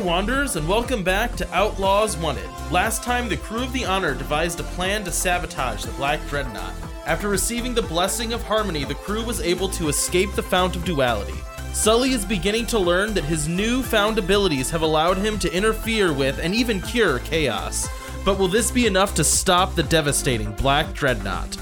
Wanderers, and welcome back to Outlaws Wanted. Last time, the crew of the Honor devised a plan to sabotage the Black Dreadnought. After receiving the blessing of Harmony, the crew was able to escape the Fount of Duality. Sully is beginning to learn that his new found abilities have allowed him to interfere with and even cure chaos. But will this be enough to stop the devastating Black Dreadnought?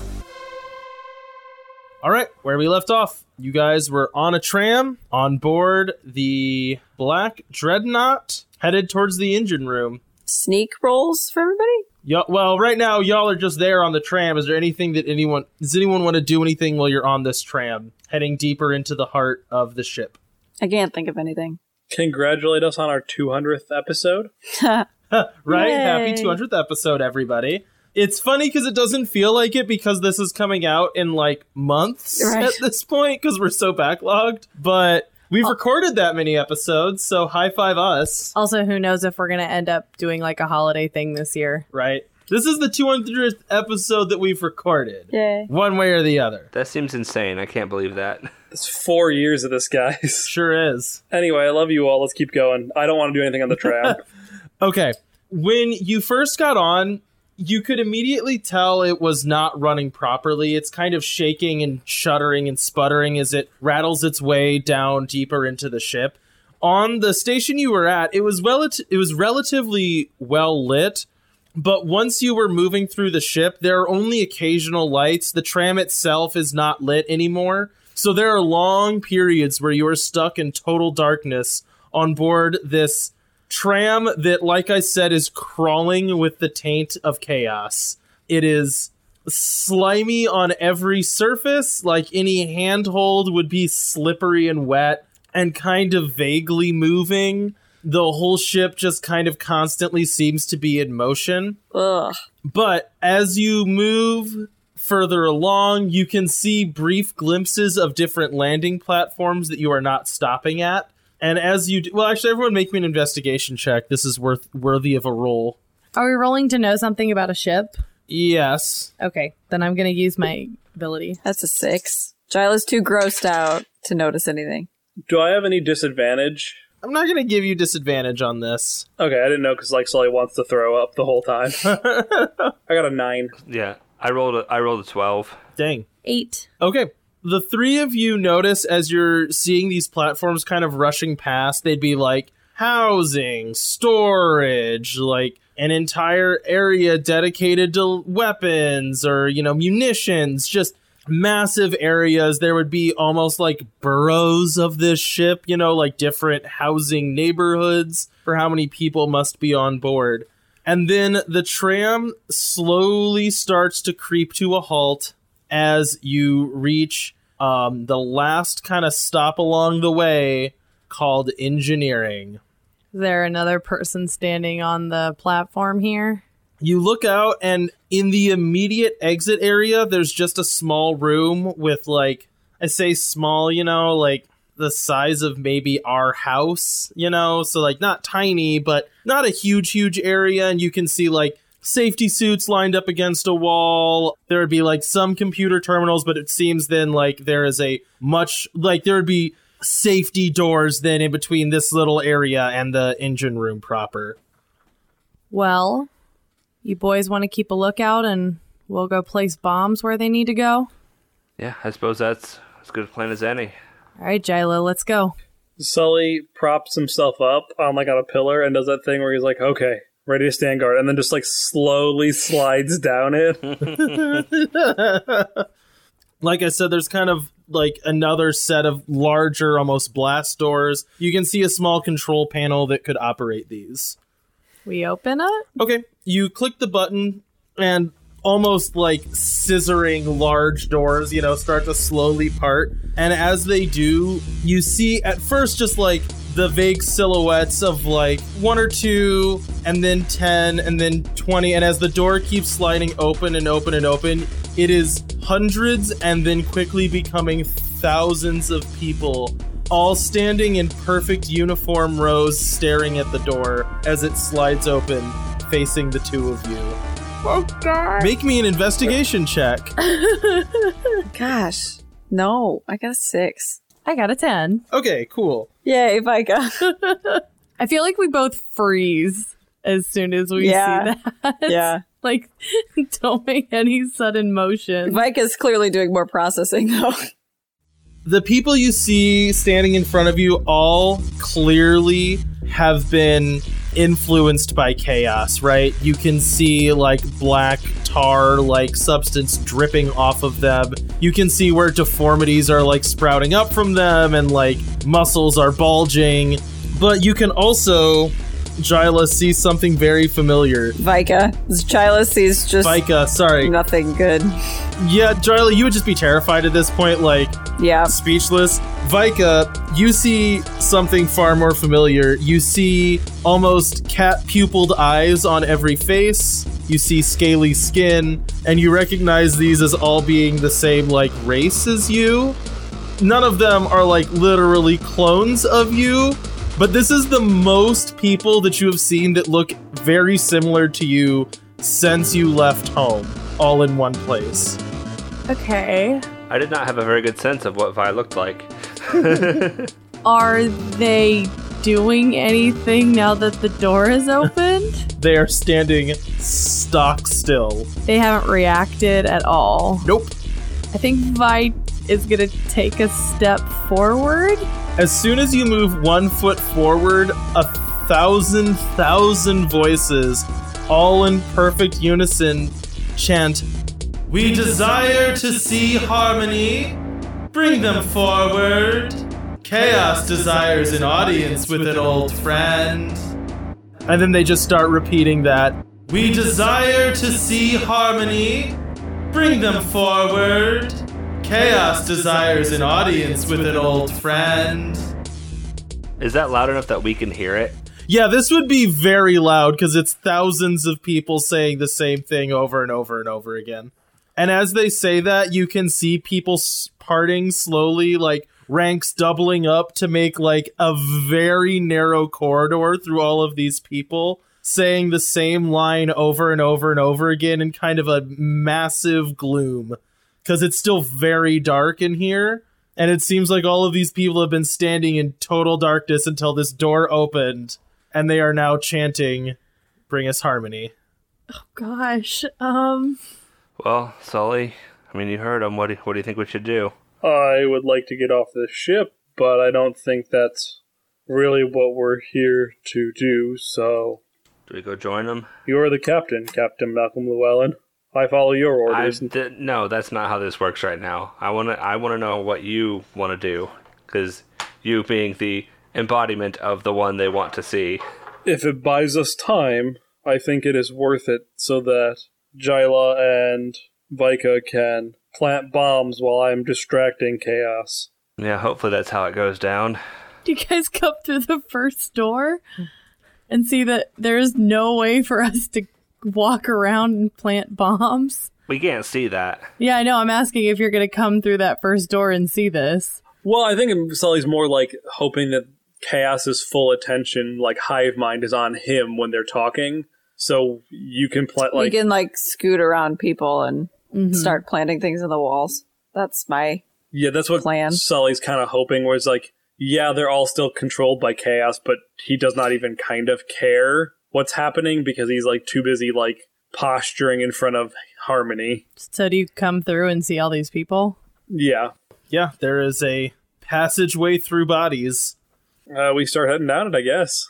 All right, where we left off, you guys were on a tram on board the Black Dreadnought, headed towards the engine room. Sneak rolls for everybody? Y'all, well, right now y'all are just there on the tram. Is there anything that anyone does anyone want to do anything while you're on this tram, heading deeper into the heart of the ship? I can't think of anything. Congratulate us on our 200th episode. right? Yay. Happy 200th episode, everybody. It's funny because it doesn't feel like it because this is coming out in like months Right. at this point because we're so backlogged. But we've recorded that many episodes, so high five us, Also, who knows if we're going to end up doing like a holiday thing this year? right? This is the 200th episode that we've recorded, Yay. one way or the other. That seems insane. I can't believe that. It's four years of this, guys. Sure is. Anyway, I love you all. Let's keep going. I don't want to do anything on the tram. Okay. When you first got on, you could immediately tell it was not running properly. It's kind of shaking and shuddering and sputtering as it rattles its way down deeper into the ship. On the station you were at, it was well it was relatively well lit, but once you were moving through the ship, there are only occasional lights. The tram itself is not lit anymore. So there are long periods where you are stuck in total darkness on board this tram that, like I said, is crawling with the taint of chaos. It is slimy on every surface, like any handhold would be slippery and wet and kind of vaguely moving. The whole ship just kind of constantly seems to be in motion. Ugh. But as you move further along, you can see brief glimpses of different landing platforms that you are not stopping at. And as you do, well, actually, everyone make me an investigation check. This is worth worthy of a roll. Are we rolling to know something about a ship? Yes. Okay, then I'm going to use my ability. That's a six. Jyla's too grossed out to notice anything. do I have any disadvantage? I'm not going to give you disadvantage on this. Okay, I didn't know because like Sully wants to throw up the whole time. I got a nine. Yeah, I rolled a I rolled a twelve. Dang. Eight. Okay. The three of you notice as you're seeing these platforms kind of rushing past, they'd be like housing, storage, like an entire area dedicated to weapons or, you know, munitions, just massive areas. There would be almost like boroughs of this ship, you know, like different housing neighborhoods for how many people must be on board. And then the tram slowly starts to creep to a halt as you reach um, the last kind of stop along the way called engineering. Is there another person standing on the platform here? You look out, and in the immediate exit area, there's just a small room with, like, I say small, you know, like the size of maybe our house, you know, so like not tiny, but not a huge, huge area. And you can see like safety suits lined up against a wall. There would be like some computer terminals, but it seems then like there is a much, like, there would be safety doors then in between this little area and the engine room proper. Well, you boys want to keep a lookout and we'll go place bombs where they need to go? Yeah, I suppose that's as good a plan as any. All right, Jyla, let's go. Sully props himself up on like on a pillar and does that thing where he's like, "Okay, ready to stand guard," and then just like slowly slides down it. like I said, there's kind of like another set of larger, almost blast doors. You can see a small control panel that could operate these. We open it? Okay, you click the button, and almost like scissoring large doors, you know, start to slowly part. And as they do, you see at first just like the vague silhouettes of like one or two, and then 10, and then 20. And as the door keeps sliding open and open and open, it is hundreds and then quickly becoming thousands of people. All standing in perfect uniform rows, staring at the door as it slides open, facing the two of you. Oh, God. Make me an investigation check. Gosh. No, I got a six. I got a 10. Okay, cool. Yay, Vika. I feel like we both freeze as soon as we Yeah. see that. Yeah. like, don't make any sudden motion. Mike is clearly doing more processing though. the people you see standing in front of you all clearly have been influenced by chaos, right? You can see like black tar like substance dripping off of them. You can see where deformities are like sprouting up from them and like muscles are bulging. But you can also Jyla sees something very familiar. Vika. Jyla sees just Vika, sorry. nothing good. Yeah, Jyla, you would just be terrified at this point, like Yeah. speechless. Vika, you see something far more familiar. You see almost cat pupiled eyes on every face. You see scaly skin, and you recognize these as all being the same like race as you. None of them are like literally clones of you, but this is the most people that you have seen that look very similar to you since you left home, all in one place. Okay. I did not have a very good sense of what Vi looked like. Are they doing anything now that the door is opened? They are standing stock still. they haven't reacted at all. Nope. I think Vi is gonna take a step forward. As soon as you move one foot forward, a thousand, thousand voices, all in perfect unison, chant, We desire to see harmony. Bring them forward. Chaos desires an audience with an old friend. And then they just start repeating that. We desire to see harmony. Bring them forward. Chaos desires an audience with an old friend. Is that loud enough that we can hear it? Yeah, this would be very loud because it's thousands of people saying the same thing over and over and over again. And as they say that, you can see people parting slowly, like ranks doubling up to make like a very narrow corridor through all of these people, saying the same line over and over and over again in kind of a massive gloom. Because it's still very dark in here. And it seems like all of these people have been standing in total darkness until this door opened and they are now chanting bring us harmony Oh, Gosh. Um Well, Sully, I mean, you heard him. What do, what do you think we should do? I would like to get off this ship, but I don't think that's really what we're here to do, so Do we go join them? you're the captain, Captain Malcolm Llewellyn. I follow your I orders. d- no, that's not how this works right now. I want to I want to know what you want to do cuz you being the embodiment of the one they want to see. If it buys us time, I think it is worth it so that Jyla and Vika can plant bombs while I'm distracting chaos. Yeah, hopefully that's how it goes down. do you guys come through the first door and see that there is no way for us to walk around and plant bombs? We can't see that. Yeah, I know. I'm asking if you're gonna come through that first door and see this. Well, I think Sully's more like hoping that Chaos's full attention, like hive mind, is on him when they're talking. So you can plant like you can like scoot around people and Mhm. start planting things in the walls. That's my Yeah, that's what plan. Sully's kind of hoping. Where it's like, yeah, they're all still controlled by chaos, but he does not even kind of care what's happening because he's like too busy like posturing in front of Harmony. So do you come through and see all these people? Yeah, yeah there is a passageway through bodies uh, we start heading down it, I guess.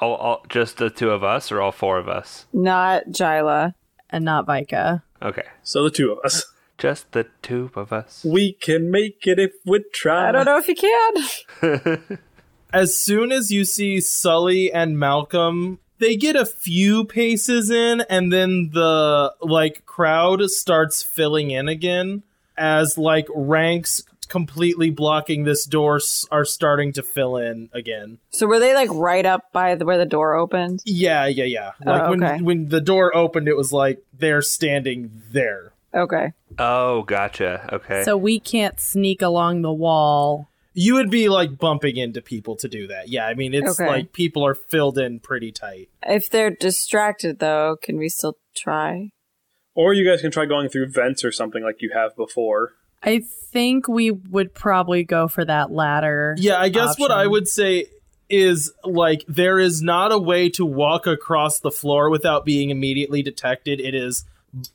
All, all just the two of us or all four of us? not Jyla. And not Vika. Okay. So the two of us, Just the two of us. we can make it if we try. I don't know if you can. as soon as you see sully and malcolm they get a few paces in and then the like crowd starts filling in again as like ranks completely blocking this door are starting to fill in again So were they like right up by the, where the door opened? yeah yeah yeah oh, like Oh, okay. when when the door opened it was like they're standing there Okay. Oh, gotcha. Okay. So we can't sneak along the wall. You would be like bumping into people to do that yeah i mean it's Okay. like people are filled in pretty tight If they're distracted though, can we still try? Or you guys can try going through vents or something like you have before. I think we would probably go for that ladder. Yeah, I guess what I would say is like there is not a way to walk across the floor without being immediately detected. It is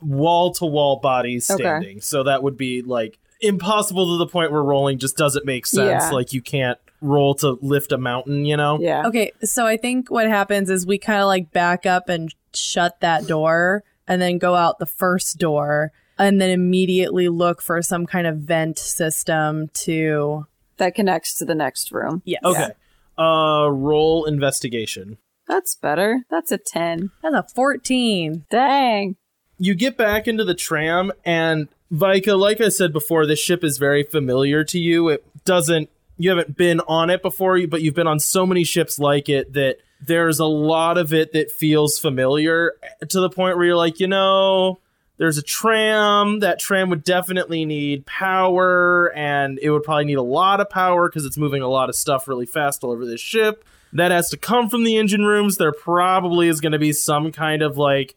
wall to wall bodies Okay. standing. So that would be like impossible to the point where rolling just doesn't make sense. Yeah. Like you can't roll to lift a mountain, you know? Yeah. Okay, so I think what happens is we kind of like back up and shut that door and then go out the first door and then immediately look for some kind of vent system to That connects to the next room. yes. Okay. Uh roll investigation. That's better. That's a 10. That's a 14. Dang. you get back into the tram and Vika, like I said before, this ship is very familiar to you. It doesn't you haven't been on it before, but you've been on so many ships like it that there's a lot of it that feels familiar to the point where you're like, you know, there's a tram. That tram would definitely need power, and it would probably need a lot of power because it's moving a lot of stuff really fast all over this ship. That has to come from the engine rooms. There probably is going to be some kind of like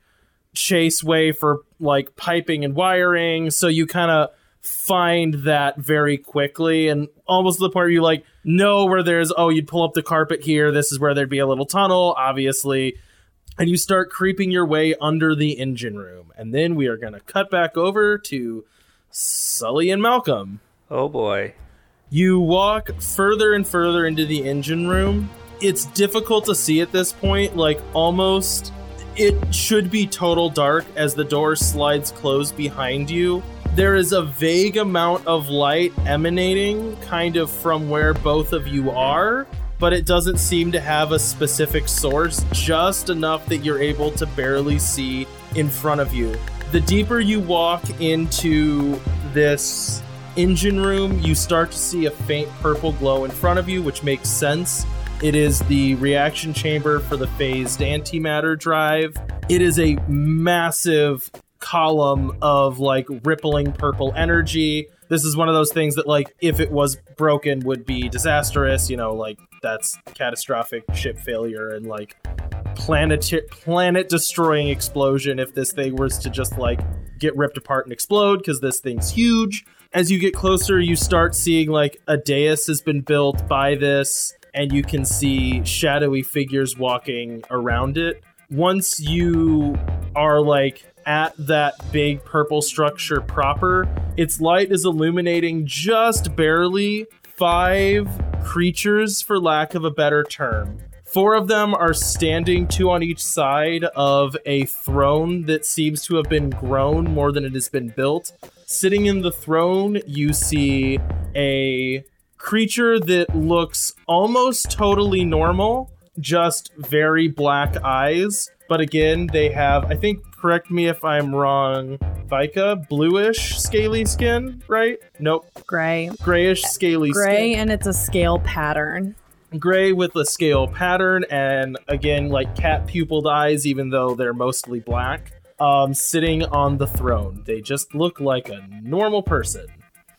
chase way for like piping and wiring. So you kind of find that very quickly and almost to the point where you like know where there's, oh, you'd pull up the carpet here. This is where there'd be a little tunnel, obviously. And you start creeping your way under the engine room. And then we are going to cut back over to Sully and Malcolm. Oh boy. You walk further and further into the engine room. It's difficult to see at this point, like almost it should be total dark as the door slides closed behind you. There is a vague amount of light emanating kind of from where both of you are, but it doesn't seem to have a specific source, just enough that you're able to barely see in front of you. The deeper you walk into this engine room, you start to see a faint purple glow in front of you, which makes sense. It is the reaction chamber for the phased antimatter drive. It is a massive column of like rippling purple energy. This is one of those things that, like, if it was broken, would be disastrous. You know, like that's catastrophic ship failure and like planet planet destroying explosion if this thing was to just like get ripped apart and explode because this thing's huge. As you get closer, you start seeing like a dais has been built by this, and you can see shadowy figures walking around it. Once you are like at that big purple structure proper, its light is illuminating just barely five creatures, for lack of a better term. Four of them are standing, two on each side of a throne that seems to have been grown more than it has been built. Sitting in the throne, you see a creature that looks almost totally normal, just very black eyes. But again, they have, I think, correct me if I'm wrong, Vika, bluish, scaly skin, right? Nope, Gray. grayish, scaly Gray, skin. and it's a scale pattern. Gray with a scale pattern, and again, like cat pupiled eyes, even though they're mostly black. Um, sitting on the throne. They just look like a normal person.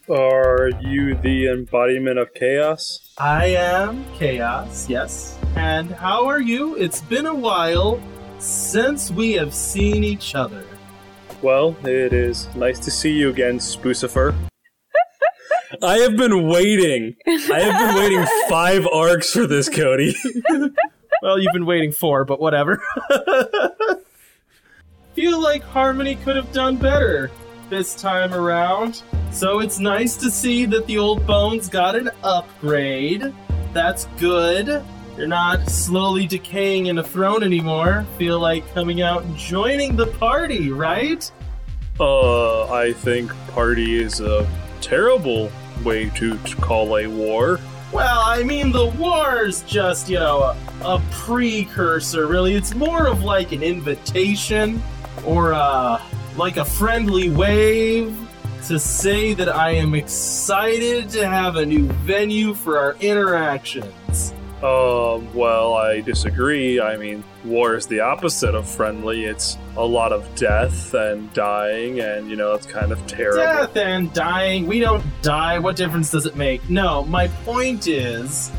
Are you the embodiment of chaos? I am Chaos, yes. And how are you? It's been a while since we have seen each other. Well, it is nice to see you again, Spoocifer. I have been waiting. I have been waiting five arcs for this, Cody. Well, you've been waiting for, but whatever. Feel like Harmony could have done better this time around. So it's nice to see that the old bones got an upgrade. That's good. You're not slowly decaying in a throne anymore. Feel like coming out and joining the party, right? Uh, I think party is a terrible way to, to call a war. Well, I mean, the war's just, you know, a, a precursor, really. It's more of like an invitation or uh, like a friendly wave to say that I am excited to have a new venue for our interactions. Um, well, I disagree. I mean, war is the opposite of friendly. It's a lot of death and dying, and, you know, that's kind of terrible. Death and dying. We don't die. What difference does it make? No, my point is.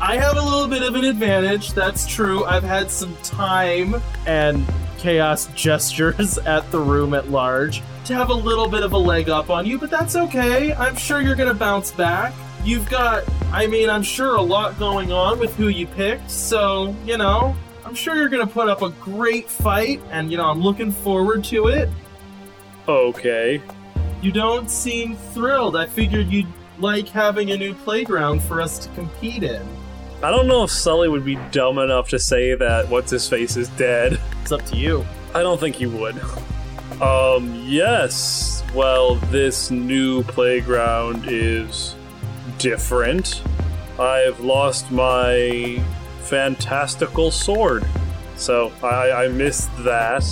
I have a little bit of an advantage. That's true. I've had some time and chaos gestures at the room at large to have a little bit of a leg up on you, but that's okay. I'm sure you're going to bounce back. You've got I mean, I'm sure a lot going on with who you picked, so, you know, I'm sure you're gonna put up a great fight, and, you know, I'm looking forward to it. Okay. You don't seem thrilled. I figured you'd like having a new playground for us to compete in. I don't know if Sully would be dumb enough to say that what's his face is dead. It's up to you. I don't think he would. Um, yes. Well, this new playground is different. I've lost my fantastical sword. So I, I missed that.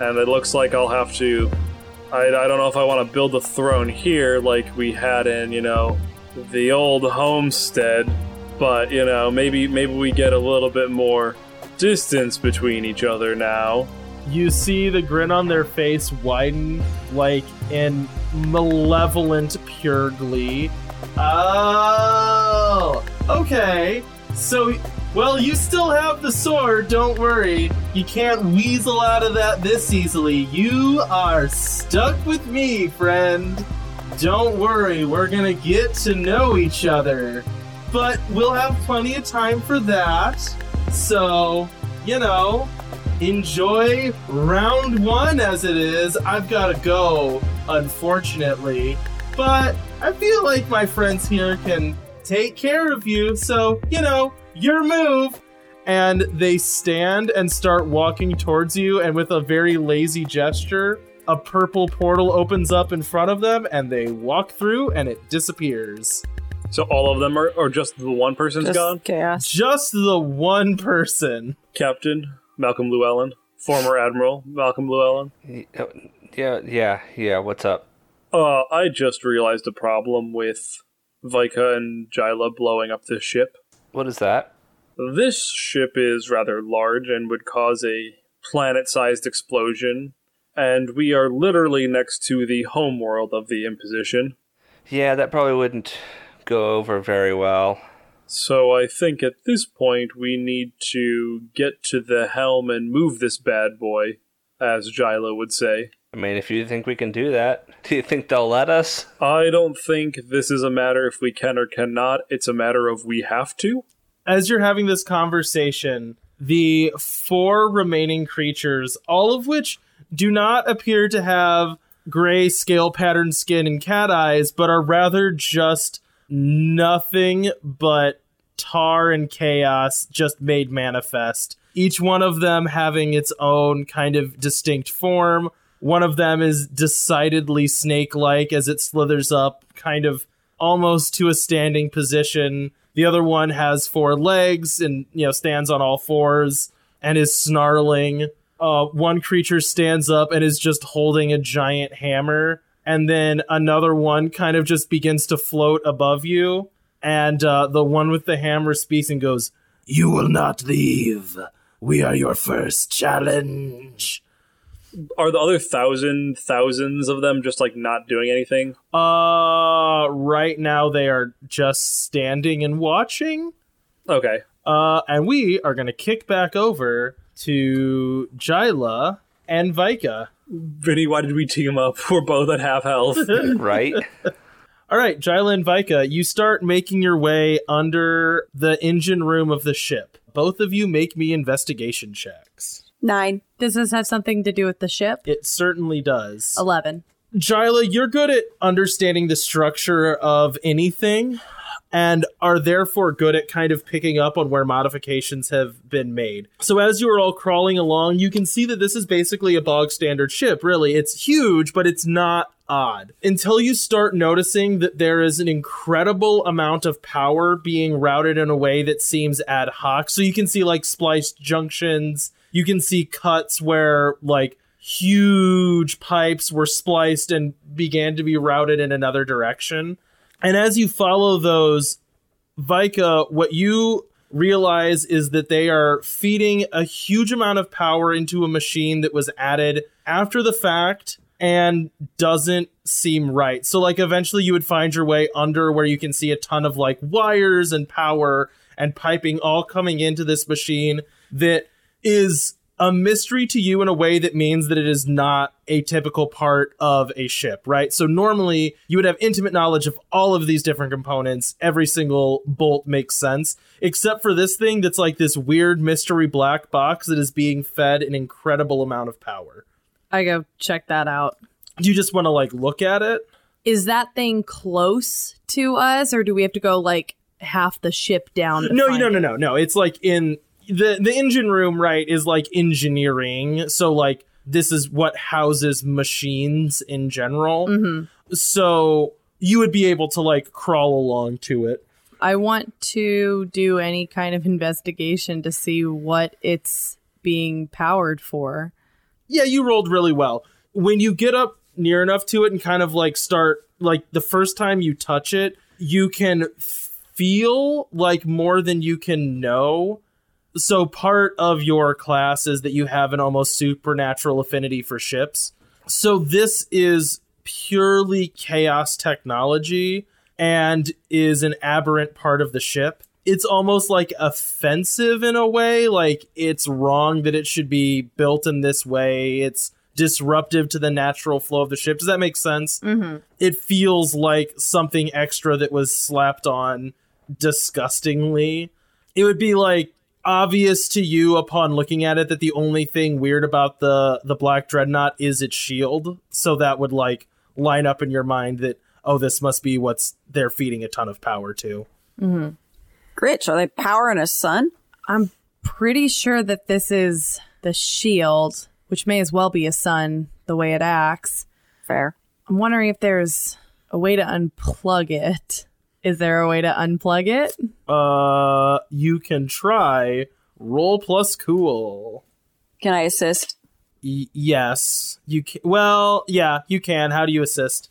And it looks like I'll have to. I, I don't know if I want to build a throne here like we had in, you know, the old homestead. But, you know, maybe maybe we get a little bit more distance between each other now. You see the grin on their face widen like in malevolent pure glee. Oh, okay. So, well, you still have the sword, don't worry. You can't weasel out of that this easily. You are stuck with me, friend. Don't worry, we're gonna get to know each other. But we'll have plenty of time for that. So, you know, enjoy round one as it is. I've got to go, unfortunately. But I feel like my friends here can take care of you. So, you know, your move. And they stand and start walking towards you. And with a very lazy gesture, a purple portal opens up in front of them. And they walk through and it disappears. So all of them are, or just the one person's Just gone? chaos. Just the one person. Captain Malcolm Llewellyn, former Admiral Malcolm Llewellyn. Yeah, yeah, yeah. What's up? Uh, I just realized a problem with Vika and Jyla blowing up this ship. What is that? This ship is rather large and would cause a planet sized explosion, and we are literally next to the homeworld of the Imposition. Yeah, that probably wouldn't go over very well. So I think at this point we need to get to the helm and move this bad boy, as Jyla would say. I mean, if you think we can do that, do you think they'll let us? I don't think this is a matter if we can or cannot, it's a matter of we have to. as you're having this conversation, the four remaining creatures, all of which do not appear to have gray scale pattern skin and cat eyes, but are rather just nothing but tar and chaos just made manifest. Each one of them having its own kind of distinct form. One of them is decidedly snake like as it slithers up, kind of almost to a standing position. The other one has four legs and you know stands on all fours and is snarling. Uh, one creature stands up and is just holding a giant hammer, and then another one kind of just begins to float above you. And uh, the one with the hammer speaks and goes, "You will not leave. We are your first challenge." Are the other thousand thousands of them just like not doing anything? Uh, right now they are just standing and watching. Okay. Uh, and we are gonna kick back over to Jyla and Vika. Vinny, why did we team up? We're both at half health. Right? All right, Jyla and Vika, you start making your way under the engine room of the ship. Both of you make me investigation checks. Nine. Does this have something to do with the ship? It certainly does. 11. Jyla, you're good at understanding the structure of anything and are therefore good at kind of picking up on where modifications have been made. So as you are all crawling along, you can see that this is basically a bog standard ship, really. It's huge, but it's not odd. Until you start noticing that there is an incredible amount of power being routed in a way that seems ad hoc. So you can see like spliced junctions, you can see cuts where like huge pipes were spliced and began to be routed in another direction. And as you follow those, Vika, what you realize is that they are feeding a huge amount of power into a machine that was added after the fact and doesn't seem right. So, like, eventually you would find your way under where you can see a ton of like wires and power and piping all coming into this machine that is a mystery to you in a way that means that it is not a typical part of a ship, right? So normally you would have intimate knowledge of all of these different components. Every single bolt makes sense, except for this thing that's like this weird mystery black box that is being fed an incredible amount of power. I go check that out. Do you just want to like look at it? Is that thing close to us, or do we have to go like half the ship down? No, no, no, no, no. It's like in the the engine room, right? Is like engineering. So like this is what houses machines in general. Mm-hmm. So you would be able to like crawl along to it. I want to do any kind of investigation to see what it's being powered for. Yeah, you rolled really well. When you get up near enough to it and kind of like start like the first time you touch it, you can feel like more than you can know. So part of your class is that you have an almost supernatural affinity for ships. So this is purely chaos technology and is an aberrant part of the ship. It's almost like offensive in a way, like it's wrong that it should be built in this way. It's disruptive to the natural flow of the ship. Does that make sense? Mm-hmm. It feels like something extra that was slapped on disgustingly. It would be like obvious to you upon looking at it that the only thing weird about the the black dreadnought is its shield. So that would like line up in your mind that oh this must be what's they're feeding a ton of power to. Mm-hmm. Gritch, are they powering a sun? I'm pretty sure that this is the shield, which may as well be a sun the way it acts. Fair. I'm wondering if there's a way to unplug it. Is there a way to unplug it? Uh you can try roll plus cool. Can I assist? Y- yes, you can. Well, yeah, you can. How do you assist?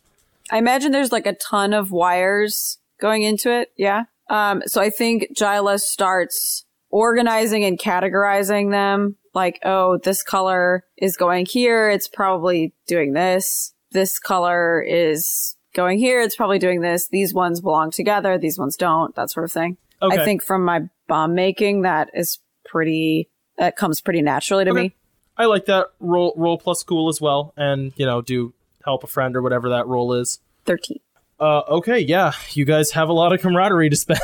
I imagine there's like a ton of wires going into it. Yeah. Um, so I think Jyla starts organizing and categorizing them. Like, oh, this color is going here. It's probably doing this. This color is going here. It's probably doing this. These ones belong together. These ones don't. That sort of thing. Okay. I think from my bomb making, that is pretty, that comes pretty naturally to Okay. me. I like that roll roll plus cool as well, and you know do help a friend or whatever that role is. 13. Uh, okay, yeah, you guys have a lot of camaraderie to spend.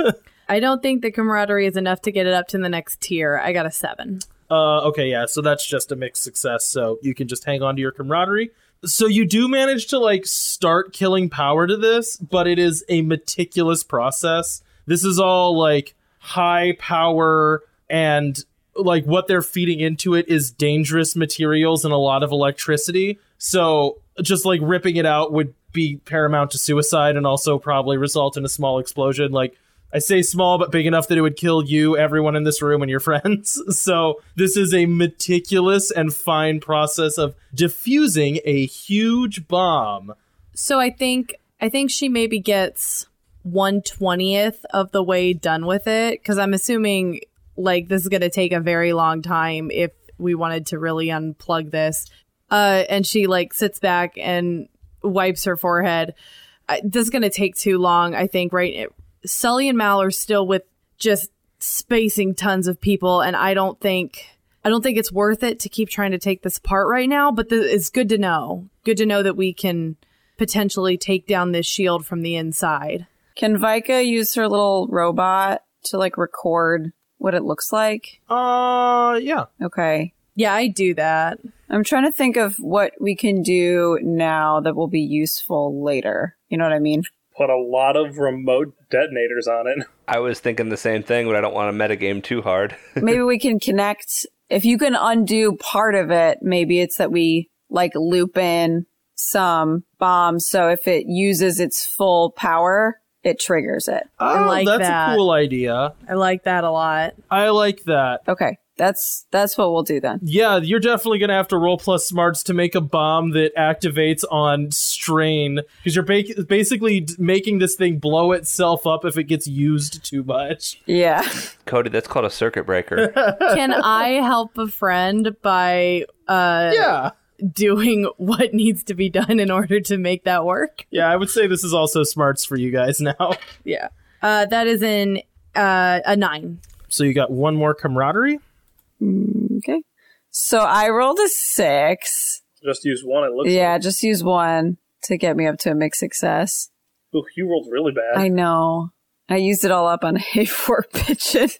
I don't think the camaraderie is enough to get it up to the next tier. I got a seven. uh, okay, yeah, so that's just a mixed success. So you can just hang on to your camaraderie. So you do manage to like start killing power to this, but it is a meticulous process. This is all like high power and like what they're feeding into it is dangerous materials and a lot of electricity. So just like ripping it out would be paramount to suicide and also probably result in a small explosion. Like I say small, but big enough that it would kill you, everyone in this room, and your friends. So this is a meticulous and fine process of diffusing a huge bomb. So I think I think she maybe gets one twentieth of the way done with it because I'm assuming like this is going to take a very long time if we wanted to really unplug this. Uh, and she like sits back and wipes her forehead. I, this is going to take too long, I think. Right, Sully and Mal are still with just spacing tons of people, and I don't think. I don't think it's worth it to keep trying to take this apart right now, but th- it's good to know. Good to know that we can potentially take down this shield from the inside. Can Vika use her little robot to like record what it looks like? Uh, yeah. Okay. Yeah, I do that. I'm trying to think of what we can do now that will be useful later. You know what I mean? Put a lot of remote detonators on it. I was thinking the same thing, but I don't want to metagame too hard. Maybe we can connect. If you can undo part of it, maybe it's that we like loop in some bombs. So if it uses its full power, it triggers it. Oh, like that's that. a cool idea. I like that a lot. I like that. Okay. That's, that's what we'll do then. Yeah, you're definitely gonna have to roll plus smarts to make a bomb that activates on strain because you're ba- basically making this thing blow itself up if it gets used too much. Yeah. Cody, that's called a circuit breaker. Can I help a friend by uh Yeah, doing what needs to be done in order to make that work? yeah. I would say this is also smarts for you guys now. Yeah. Uh that is in uh a 9. So you got one more camaraderie. Okay. So I rolled a six. Just use one. It looks. Yeah, just use one to get me up to a mixed success. Like. Ooh, you rolled really bad. I know. I used it all up on A4 Pigeon.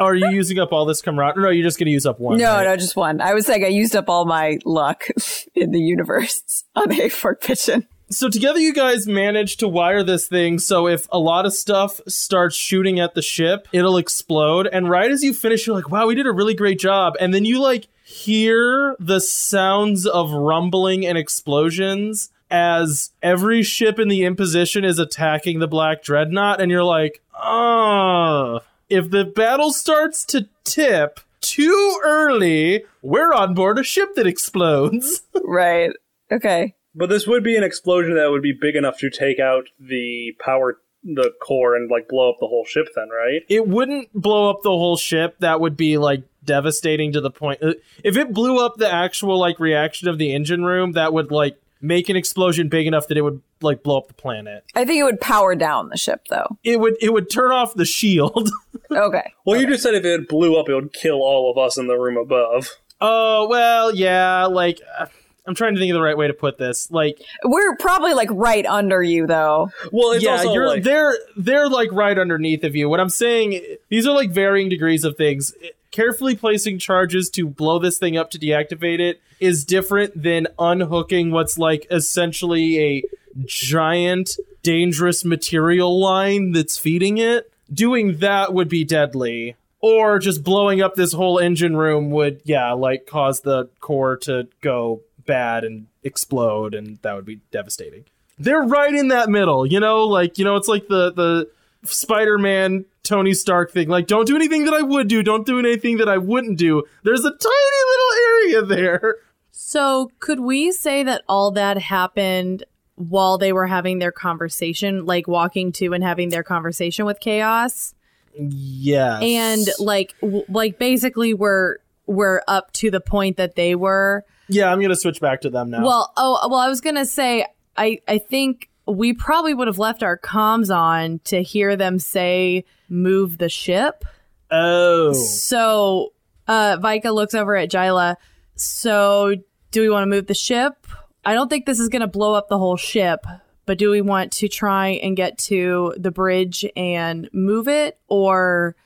Are you using up all this camaraderie? No, you're just going to use up one. No, right? no, just one. I was saying I used up all my luck in the universe on A4 Pigeon. So together you guys manage to wire this thing so if a lot of stuff starts shooting at the ship, it'll explode. And right as you finish, you're like, wow, we did a really great job. And then you like hear the sounds of rumbling and explosions as every ship in the imposition is attacking the Black Dreadnought, and you're like, oh, if the battle starts to tip too early, we're on board a ship that explodes. Right. Okay. But this would be an explosion that would be big enough to take out the power, the core, and like blow up the whole ship. Then, right? it wouldn't blow up the whole ship. That would be like devastating to the point. uh, If it blew up the actual like reaction of the engine room, that would like make an explosion big enough that it would like blow up the planet. I think it would power down the ship though. It would it would turn off the shield. Okay. Well, you just said if it blew up, it would kill all of us in the room above. oh well, yeah. Like uh, I'm trying to think of the right way to put this. Like We're probably like right under you though. Well, it's yeah, also you're like, they're they're like right underneath of you. What I'm saying, these are like varying degrees of things. Carefully placing charges to blow this thing up to deactivate it is different than unhooking what's like essentially a giant dangerous material line that's feeding it. Doing that would be deadly. Or just blowing up this whole engine room would, yeah, like cause the core to go bad and explode, and that would be devastating they're right in that middle you know like you know it's like the the spider-man tony stark thing. Like don't do anything that i would do. Don't do anything that i wouldn't do. There's a tiny little area there. So, could we say that all that happened while they were having their conversation, like walking to and having their conversation with Chaos? yes. And like w- like basically we're we're up to the point that they were. yeah i'm gonna switch back to them now. Well, oh, well, I was going to say I I think we probably would have left our comms on to hear them say move the ship. oh So, uh, Vika looks over at Jyla. So, do we want to move the ship? I don't think this is going to blow up the whole ship, but do we want to try and get to the bridge and move it or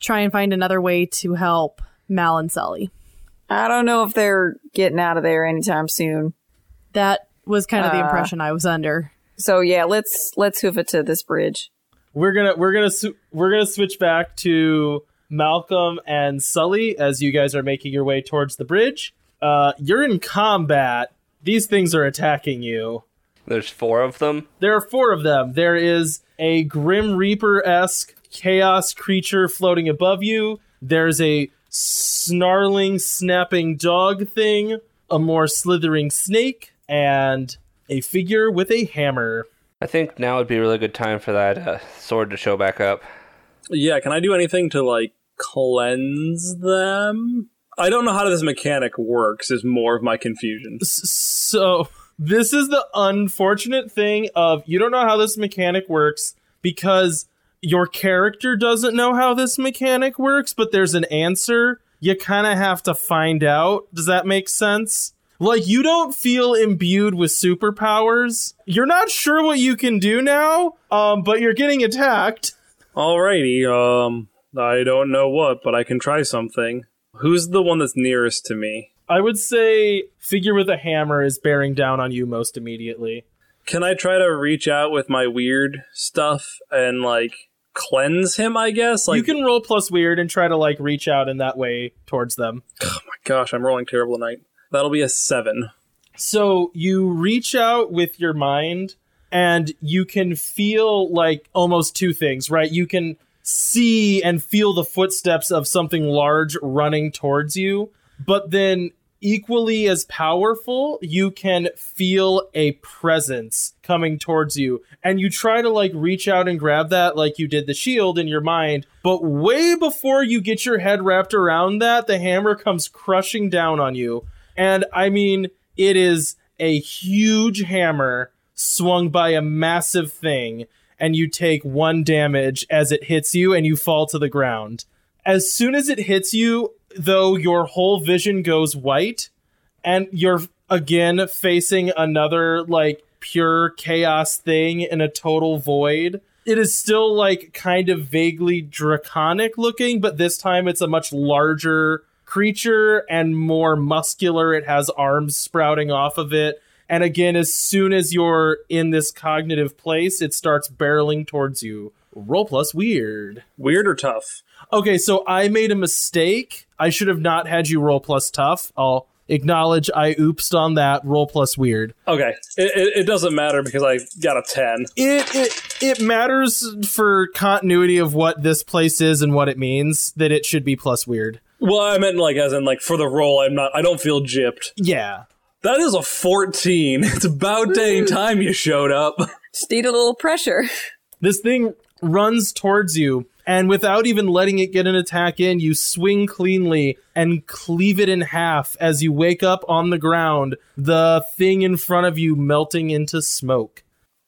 try and find another way to help Mal and Sully? I don't know if they're getting out of there anytime soon. That was kind of the Uh, impression I was under. So yeah, let's let's hoof it to this bridge. we're gonna we're gonna sw- we're gonna switch back to malcolm and sully as you guys are making your way towards the bridge uh you're in combat these things are attacking you There's four of them. There are four of them. There is a Grim Reaper esque chaos creature floating above you. There's a snarling, snapping dog thing, a more slithering snake, and a figure with a hammer. I think now would be a really good time for that uh, sword to show back up. yeah. Can I do anything to like cleanse them? I don't know how this mechanic works. Is more of my confusion. S- So, this is the unfortunate thing of you don't know how this mechanic works because your character doesn't know how this mechanic works, but there's an answer. You kind of have to find out. Does that make sense? Like, you don't feel imbued with superpowers. You're not sure what you can do now, um, but you're getting attacked. Alrighty. Um, I don't know what, but I can try something. Who's the one that's nearest to me? I would say figure with a hammer is bearing down on you most immediately. Can I try to reach out with my weird stuff and like cleanse him? I guess. Like, you can roll plus weird and try to like reach out in that way towards them. Oh my gosh, I'm rolling terrible tonight. That'll be a seven. So you reach out with your mind and you can feel like almost two things, right? You can see and feel the footsteps of something large running towards you, but then equally as powerful, you can feel a presence coming towards you. And you try to like reach out and grab that like you did the shield in your mind, but way before you get your head wrapped around that, the hammer comes crushing down on you. And I mean, it is a huge hammer swung by a massive thing, and you take one damage as it hits you and you fall to the ground. As soon as it hits you, though your whole vision goes white and you're again facing another like pure chaos thing in a total void. It is still like kind of vaguely draconic looking, but this time it's a much larger creature and more muscular. It has arms sprouting off of it. And again, as soon as you're in this cognitive place, it starts barreling towards you. Roll plus weird. Weird or tough? Okay, so I made a mistake. I should have not had you roll plus tough. I'll acknowledge I oopsed on that. Roll plus weird. Okay, it, it, it doesn't matter because I got a ten. It it it matters for continuity of what this place is and what it means that it should be plus weird. Well, I meant like as in like for the role. I'm not. I don't feel gypped. Yeah. That is a fourteen. It's about dang time you showed up. Just need a little pressure. This thing runs towards you, and without even letting it get an attack in, you swing cleanly and cleave it in half as you wake up on the ground, the thing in front of you melting into smoke.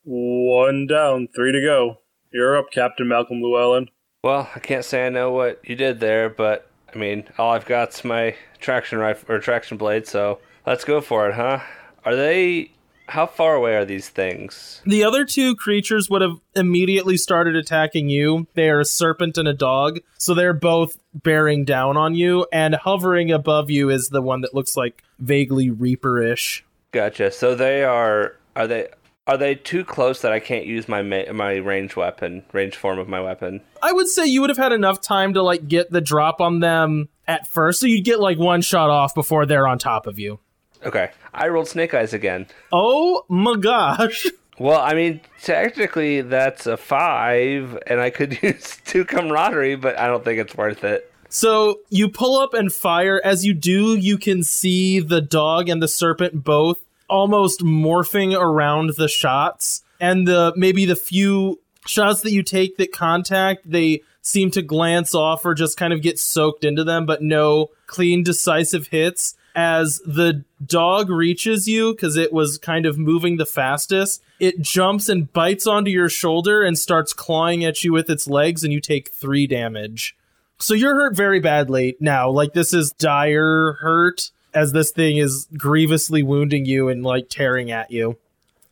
One down, three to go. You're up, Captain Malcolm Llewellyn. Well, I can't say I know what you did there, but I mean, all I've got's my traction rifle or traction blade, so let's go for it, huh? Are they? How far away are these things? The other two creatures would have immediately started attacking you. They are a serpent and a dog, so they're both bearing down on you, and hovering above you is the one that looks like vaguely reaperish. Gotcha. So they are. Are they? Are they too close that I can't use my ma- my range weapon, range form of my weapon? I would say you would have had enough time to like get the drop on them at first, so you'd get like one shot off before they're on top of you. Okay, I rolled snake eyes again. Oh my gosh. Well, I mean, technically that's a five, and I could use two camaraderie, but I don't think it's worth it. So you pull up and fire. As you do, you can see the dog and the serpent both almost morphing around the shots. And the maybe the few shots that you take that contact, they seem to glance off or just kind of get soaked into them, but no clean, decisive hits. As the dog reaches you, because it was kind of moving the fastest, it jumps and bites onto your shoulder and starts clawing at you with its legs, and you take three damage. So you're hurt very badly now. Like this is dire hurt as this thing is grievously wounding you and like tearing at you.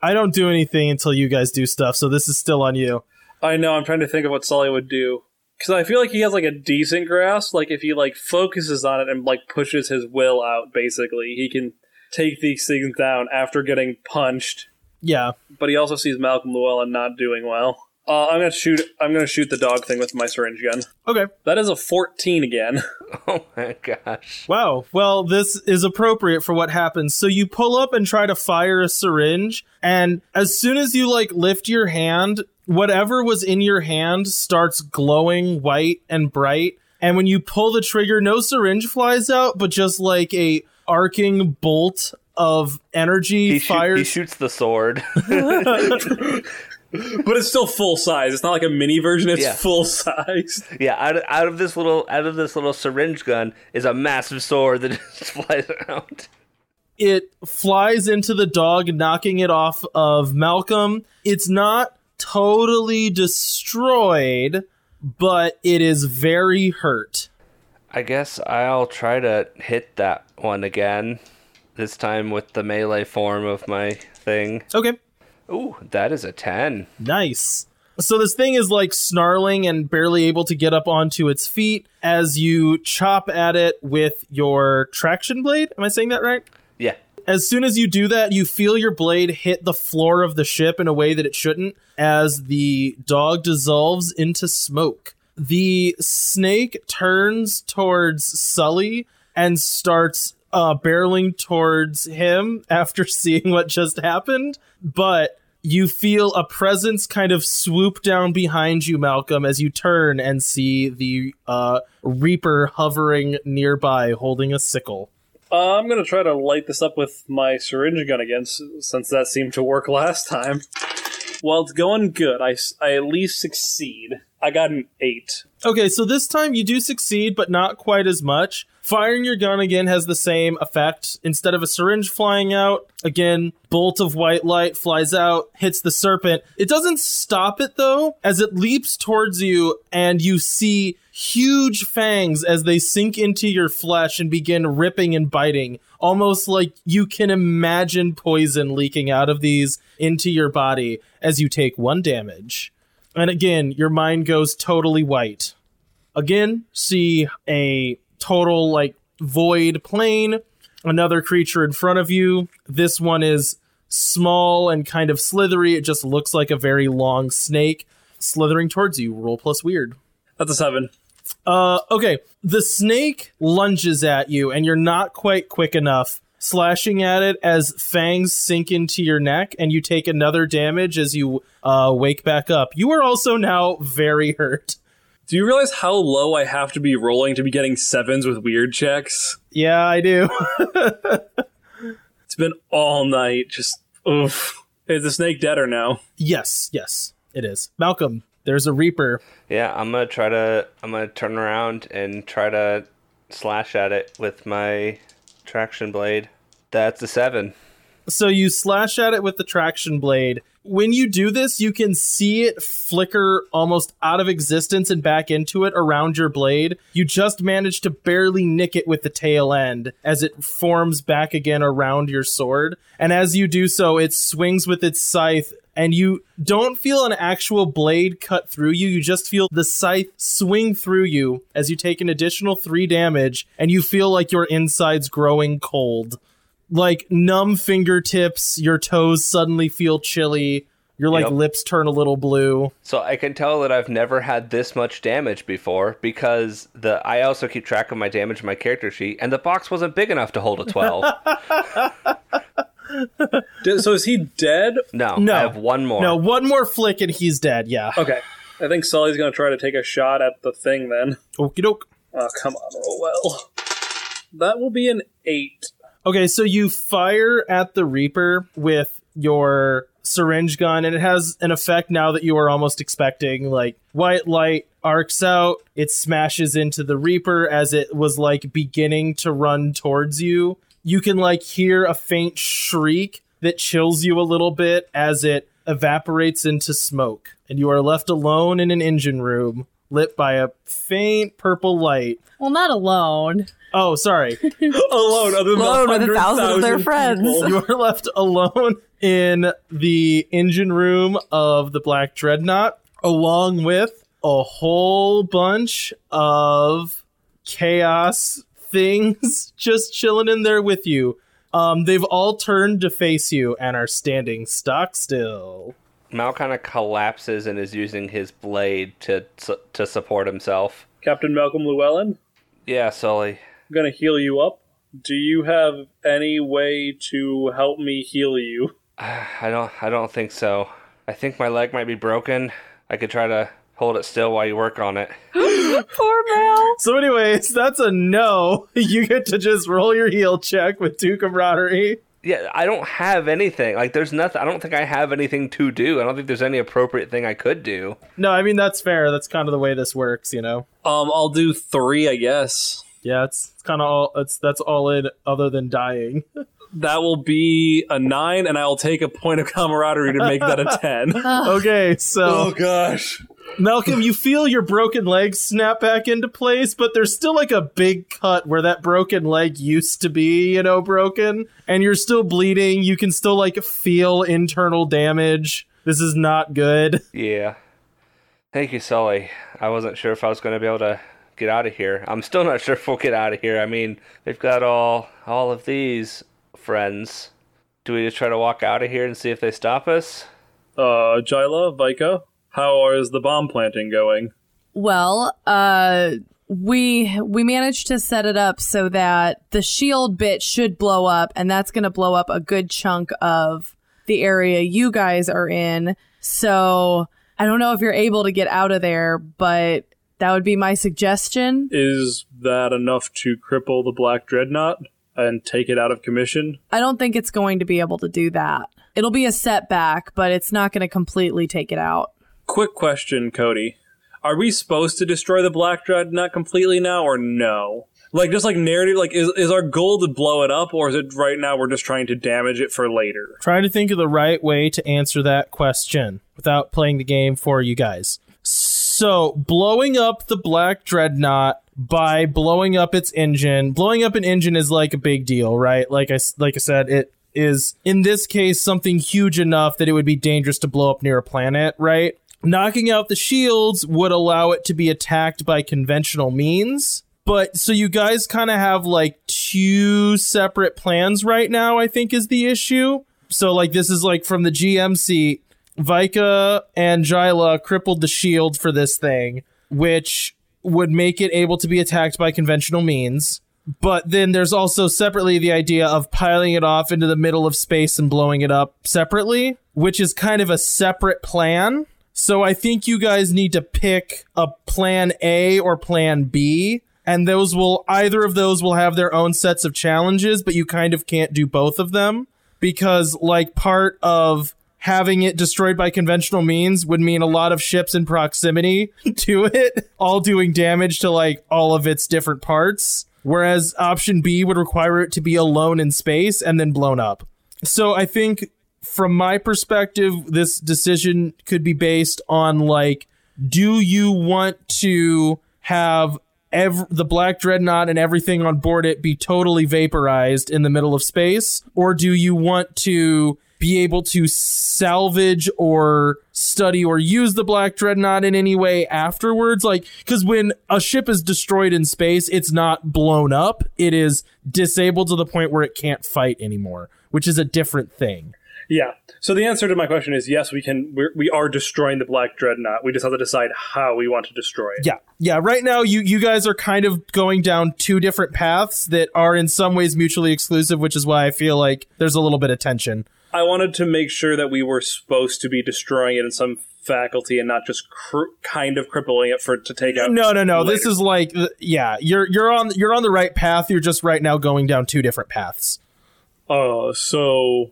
I don't do anything until you guys do stuff, so this is still on you. I know. I'm trying to think of what Sully would do because I feel like he has like a decent grasp. Like if he like focuses on it and like pushes his will out, basically, he can take these things down after getting punched. Yeah. But he also sees Malcolm Llewellyn not doing well. Uh, I'm gonna shoot. I'm gonna shoot the dog thing with my syringe gun. Okay. That is a 14 again. Oh my gosh. Wow. Well, this is appropriate for what happens. So you pull up and try to fire a syringe, and as soon as you like lift your hand, whatever was in your hand starts glowing white and bright. And when you pull the trigger, no syringe flies out, but just like a arcing bolt of energy He, shoot, he shoots the sword. but it's still full size. It's not like a mini version. It's Yeah. full size. yeah, out of, out of this little out of this little syringe gun is a massive sword that just flies around. it flies into the dog, knocking it off of Malcolm. It's not totally destroyed, but it is very hurt. I guess I'll try to hit that one again. This time with the melee form of my thing. Okay, Ooh, that is a 10. nice. So this thing is like snarling and barely able to get up onto its feet as you chop at it with your traction blade. Am I saying that right? Yeah. As soon as you do that, you feel your blade hit the floor of the ship in a way that it shouldn't as the dog dissolves into smoke. The snake turns towards Sully and starts uh, barreling towards him after seeing what just happened. But you feel a presence kind of swoop down behind you, Malcolm, as you turn and see the uh, Reaper hovering nearby holding a sickle. Uh, I'm gonna try to light this up with my syringe gun again, since that seemed to work last time. Well, it's going good. I, I at least succeed. I got an eight. Okay, so this time you do succeed, but not quite as much. Firing your gun again has the same effect. Instead of a syringe flying out, again, bolt of white light flies out, hits the serpent. It doesn't stop it though, as it leaps towards you, and you see huge fangs as they sink into your flesh and begin ripping and biting, almost like you can imagine poison leaking out of these into your body as you take one damage. And again, your mind goes totally white. Again, see a total like void plane, another creature in front of you. This one is small and kind of slithery. It just looks like a very long snake slithering towards you. Roll plus weird. That's a seven. Uh, okay. The snake lunges at you, and you're not quite quick enough, slashing at it as fangs sink into your neck, and you take another damage as you uh, wake back up. You are also now very hurt. Do you realize how low I have to be rolling to be getting sevens with weird checks? Yeah, I do. It's been all night. Just oof. Is the snake dead or no? yes, yes, it is. Malcolm, there's a reaper. Yeah, I'm gonna try to. I'm gonna turn around and try to slash at it with my traction blade. That's a seven. So you slash at it with the traction blade. When you do this, you can see it flicker almost out of existence and back into it around your blade. You just manage to barely nick it with the tail end as it forms back again around your sword. And as you do so, it swings with its scythe and you don't feel an actual blade cut through you. You just feel the scythe swing through you as you take an additional three damage and you feel like your insides growing cold like numb fingertips, your toes suddenly feel chilly, your like Yep. lips turn a little blue. So I can tell that I've never had this much damage before because the I also keep track of my damage in my character sheet, and the box wasn't big enough to hold a twelve. So is he dead? no, No. I have one more. No, one more flick and he's dead. Yeah. Okay. I think Sully's gonna try to take a shot at the thing then. Okie doke. Oh, come on, roll well. That will be an eight. Okay, so you fire at the Reaper with your syringe gun, and it has an effect now that you are almost expecting. Like white light arcs out, it smashes into the Reaper as it was like beginning to run towards you. You can like hear a faint shriek that chills you a little bit as it evaporates into smoke, and you are left alone in an engine room lit by a faint purple light. Well, not alone. Oh, sorry. Alone, other than Alone with a thousand of their friends. people. you are left alone in the engine room of the Black Dreadnought, along with a whole bunch of chaos things just chilling in there with you. Um, they've all turned to face you and are standing stock still. Mal kind of collapses and is using his blade to to support himself. Captain Malcolm Llewellyn, Yeah, Sully. I'm gonna heal you up. Do you have any way to help me heal you? I don't. I don't think so. I think my leg might be broken. I could try to hold it still while you work on it. Poor Mel. So, anyways, that's a no. You get to just roll your heal check with two camaraderie. Yeah, I don't have anything. Like, there's nothing. I don't think I have anything to do. I don't think there's any appropriate thing I could do. No, I mean that's fair. That's kind of the way this works, you know. Um, I'll do three, I guess. Yeah, it's, it's kind of all. It's that's all in, other than dying. That will be a nine, and I'll take a point of camaraderie to make that a ten. Okay, so oh gosh. Malcolm, you feel your broken leg snap back into place, but there's still like a big cut where that broken leg used to be, you know, broken, and you're still bleeding. You can still like feel internal damage. This is not good. Yeah. Thank you, Sully. I wasn't sure if I was going to be able to get out of here. I'm still not sure if we'll get out of here. I mean, they've got all all of these friends. Do we just try to walk out of here and see if they stop us? Uh, Jyla, Vika, how is the bomb planting going? Well, uh we we managed to set it up so that the shield bit should blow up and that's going to blow up a good chunk of the area you guys are in. So, I don't know if you're able to get out of there, but that would be my suggestion. Is that enough to cripple the Black Dreadnought and take it out of commission? I don't think it's going to be able to do that. It'll be a setback, but it's not going to completely take it out. Quick question, Cody. Are we supposed to destroy the Black Dreadnought completely now, or no? Like, just like narrative, like, is, is our goal to blow it up, or is it right now we're just trying to damage it for later? Try to think of the right way to answer that question without playing the game for you guys. So, blowing up the Black Dreadnought by blowing up its engine. Blowing up an engine is like a big deal, right? Like I like I said, it is in this case something huge enough that it would be dangerous to blow up near a planet, right? Knocking out the shields would allow it to be attacked by conventional means. But so you guys kind of have like two separate plans right now, I think is the issue. So like this is like from the GM seat, Vika and Jyla crippled the shield for this thing, which would make it able to be attacked by conventional means. But then there's also separately the idea of piling it off into the middle of space and blowing it up separately, which is kind of a separate plan. So I think you guys need to pick a plan A or plan B. And those will, either of those will have their own sets of challenges, but you kind of can't do both of them because, like, part of having it destroyed by conventional means would mean a lot of ships in proximity to it, all doing damage to, like, all of its different parts. Whereas option B would require it to be alone in space and then blown up. So I think from my perspective, this decision could be based on like, do you want to have the Black Dreadnought and everything on board it be totally vaporized in the middle of space? Or do you want to be able to salvage or study or use the Black Dreadnought in any way afterwards? Like, because when a ship is destroyed in space, it's not blown up, it is disabled to the point where it can't fight anymore, which is a different thing. Yeah. So the answer to my question is yes, we can. We're, we are destroying the Black Dreadnought. We just have to decide how we want to destroy it. Yeah. Yeah, right now you you guys are kind of going down two different paths that are in some ways mutually exclusive, which is why I feel like there's a little bit of tension. I wanted to make sure that we were supposed to be destroying it in some faculty and not just cr- kind of crippling it for to take out. No, no, no. This is like yeah, you're you're on you're on the right path. You're just right now going down two different paths. Uh, so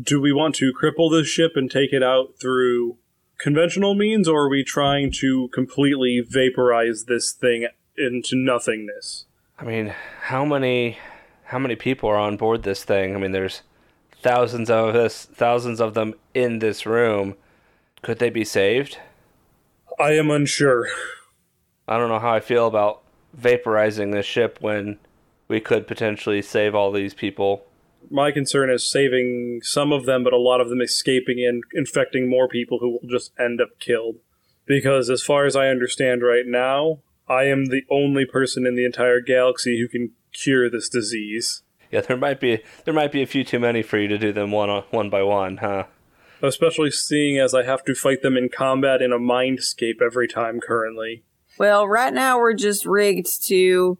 do we want to cripple this ship and take it out through conventional means, or are we trying to completely vaporize this thing into nothingness? I mean, how many how many people are on board this thing? I mean, there's thousands of us, thousands of them in this room. Could they be saved? I am unsure. I don't know how I feel about vaporizing this ship when we could potentially save all these people. My concern is saving some of them, but a lot of them escaping and infecting more people who will just end up killed. Because, as far as I understand right now, I am the only person in the entire galaxy who can cure this disease. Yeah, there might be there might be a few too many for you to do them one on, one by one, huh? Especially seeing as I have to fight them in combat in a mindscape every time currently. Well, right now we're just rigged to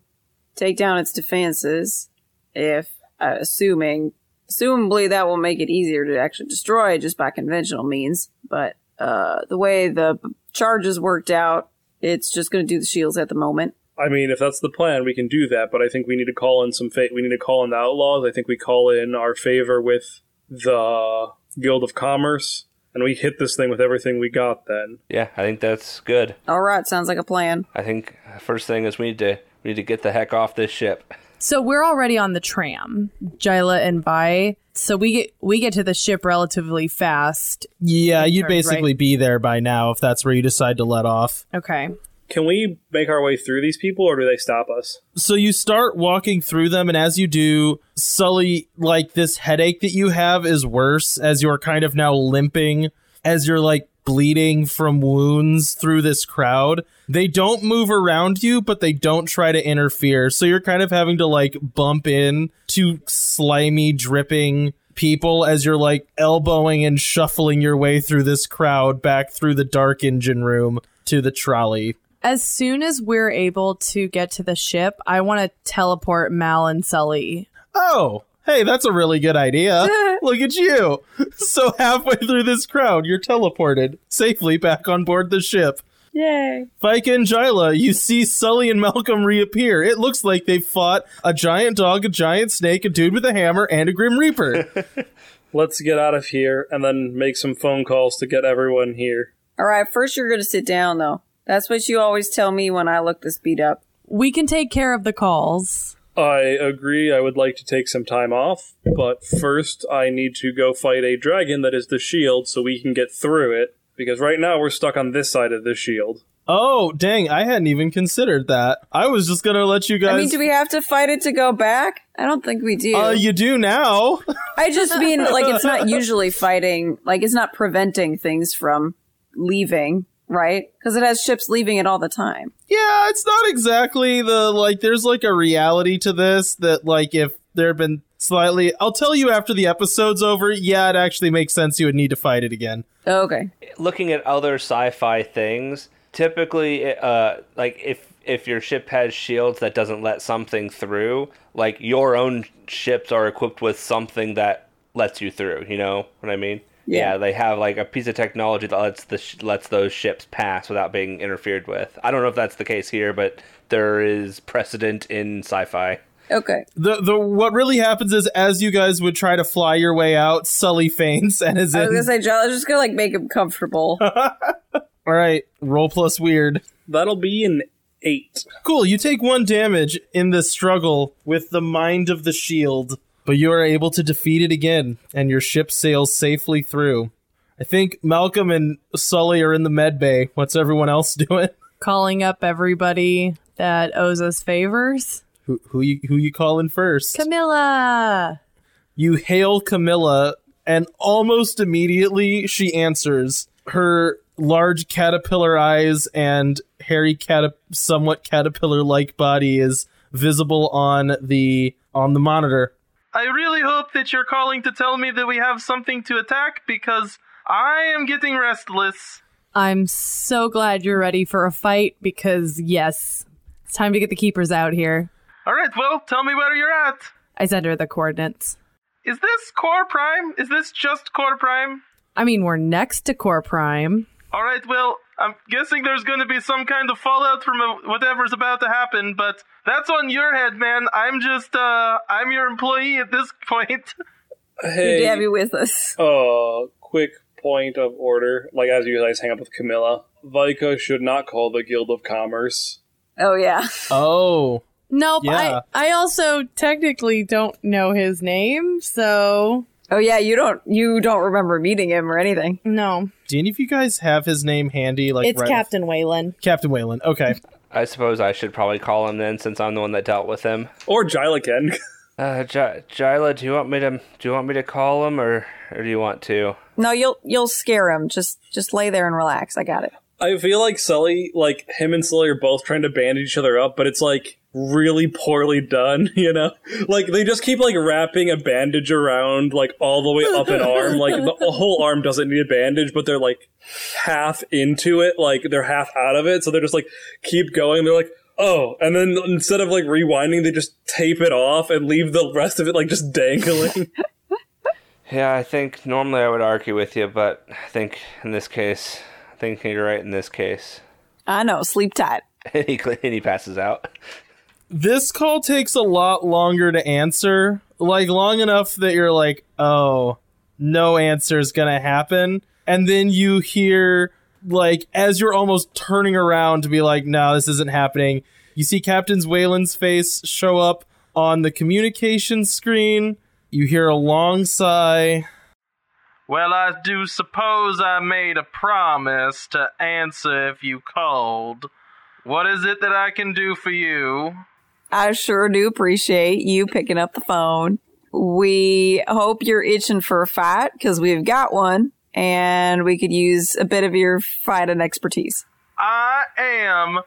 take down its defenses. If uh, assuming, assumably that will make it easier to actually destroy it just by conventional means. But uh, the way the charges worked out, it's just going to do the shields at the moment. I mean, if that's the plan, we can do that, but I think we need to call in some fate. We need to call in the outlaws. I think we call in our favor with the Guild of Commerce, and we hit this thing with everything we got then. Yeah, I think that's good. All right, sounds like a plan. I think first thing is we need to we need to get the heck off this ship. So we're already on the tram, Jyla and Vi. So we get we get to the ship relatively fast. Yeah, you'd turns, basically right? be there by now if that's where you decide to let off. Okay. Can we make our way through these people, or do they stop us? So you start walking through them, and as you do, Sully, like this headache that you have is worse as you're kind of now limping, as you're like bleeding from wounds through this crowd. They don't move around you, but they don't try to interfere. So you're kind of having to like bump in to slimy, dripping people as you're like elbowing and shuffling your way through this crowd back through the dark engine room to the trolley. As soon as we're able to get to the ship, I want to teleport Mal and Sully. Oh, hey, that's a really good idea. Look at you. So halfway through this crowd, you're teleported safely back on board the ship. Yay. Vika and Jyla, you see Sully and Malcolm reappear. It looks like they've fought a giant dog, a giant snake, a dude with a hammer, and a Grim Reaper. Let's get out of here and then make some phone calls to get everyone here. All right, first you're going to sit down, though. That's what you always tell me when I look this beat up. We can take care of the calls. I agree, I would like to take some time off, but first I need to go fight a dragon that is the shield so we can get through it, because right now we're stuck on this side of the shield. Oh, dang, I hadn't even considered that. I was just gonna let you guys I mean, do we have to fight it to go back? I don't think we do. Uh, you do now. I just mean like it's not usually fighting, like it's not preventing things from leaving, right? Because it has ships leaving it all the time. yeah, it's not exactly the like. There's like a reality to this that like if there had been slightly, I'll tell you after the episode's over. Yeah, it actually makes sense. You would need to fight it again. Okay. looking at other sci-fi things, typically, uh, like if if your ship has shields that doesn't let something through, like your own ships are equipped with something that lets you through. You know what I mean? Yeah. they have like a piece of technology that lets the sh- lets those ships pass without being interfered with. I don't know if that's the case here, but there is precedent in sci-fi. Okay. The the what really happens is as you guys would try to fly your way out, Sully faints and is I was in. gonna say, John, I was just gonna like make him comfortable. All right, roll plus weird. That'll be an eight. Cool, you take one damage in this struggle with the mind of the shield, but you are able to defeat it again, and your ship sails safely through. I think Malcolm and Sully are in the med bay. What's everyone else doing? Calling up everybody that owes us favors. Who who you who you calling first? Camilla. You hail Camilla, and almost immediately she answers. Her large caterpillar eyes and hairy catap- somewhat caterpillar-like body is visible on the on the monitor. I really hope that you're calling to tell me that we have something to attack because I am getting restless. I'm so glad you're ready for a fight because, yes, it's time to get the keepers out here. All right, well, tell me where you're at. I sent her the coordinates. Is this Core Prime? Is this just Core Prime? I mean, we're next to Core Prime. All right, well, I'm guessing there's going to be some kind of fallout from uh, whatever's about to happen, but that's on your head, man. I'm just, uh, I'm your employee at this point. Good to Hey, have you with us. Oh, uh, quick point of order. Like as you guys hang up with Camilla, Vika should not call the Guild of Commerce. Oh yeah. Oh, Nope. Yeah. I, I also technically don't know his name, so Oh yeah. You don't. You don't remember meeting him or anything. no. do any of you guys have his name handy? Like, it's right- Captain Whalen. Captain Wayland. Okay. I suppose I should probably call him then, since I'm the one that dealt with him. Or Jyla Uh, J- Jyla, do you want me to do you want me to call him, or or do you want to? No, you'll you'll scare him. Just just lay there and relax. I got it. I feel like Sully, like him and Sully are both trying to bandage each other up, but it's like really poorly done, you know? Like they just keep like wrapping a bandage around like all the way up an arm. Like the, the whole arm doesn't need a bandage, but they're like half into it, like they're half out of it. So they're just like keep going. They're like, oh, and then instead of like rewinding, they just tape it off and leave the rest of it like just dangling. Yeah, I think normally I would argue with you, but I think in this case, I think you're right in this case. I know. Sleep tight. And he and he passes out. This call takes a lot longer to answer. Like, long enough that you're like, oh, no answer is going to happen. And then you hear, like, as you're almost turning around to be like, no, this isn't happening, you see Captain Wayland's face show up on the communication screen. You hear a long sigh. Well, I do suppose I made a promise to answer if you called. What is it that I can do for you? I sure do appreciate you picking up the phone. We hope you're itching for a fight because we've got one, and we could use a bit of your fighting expertise. I am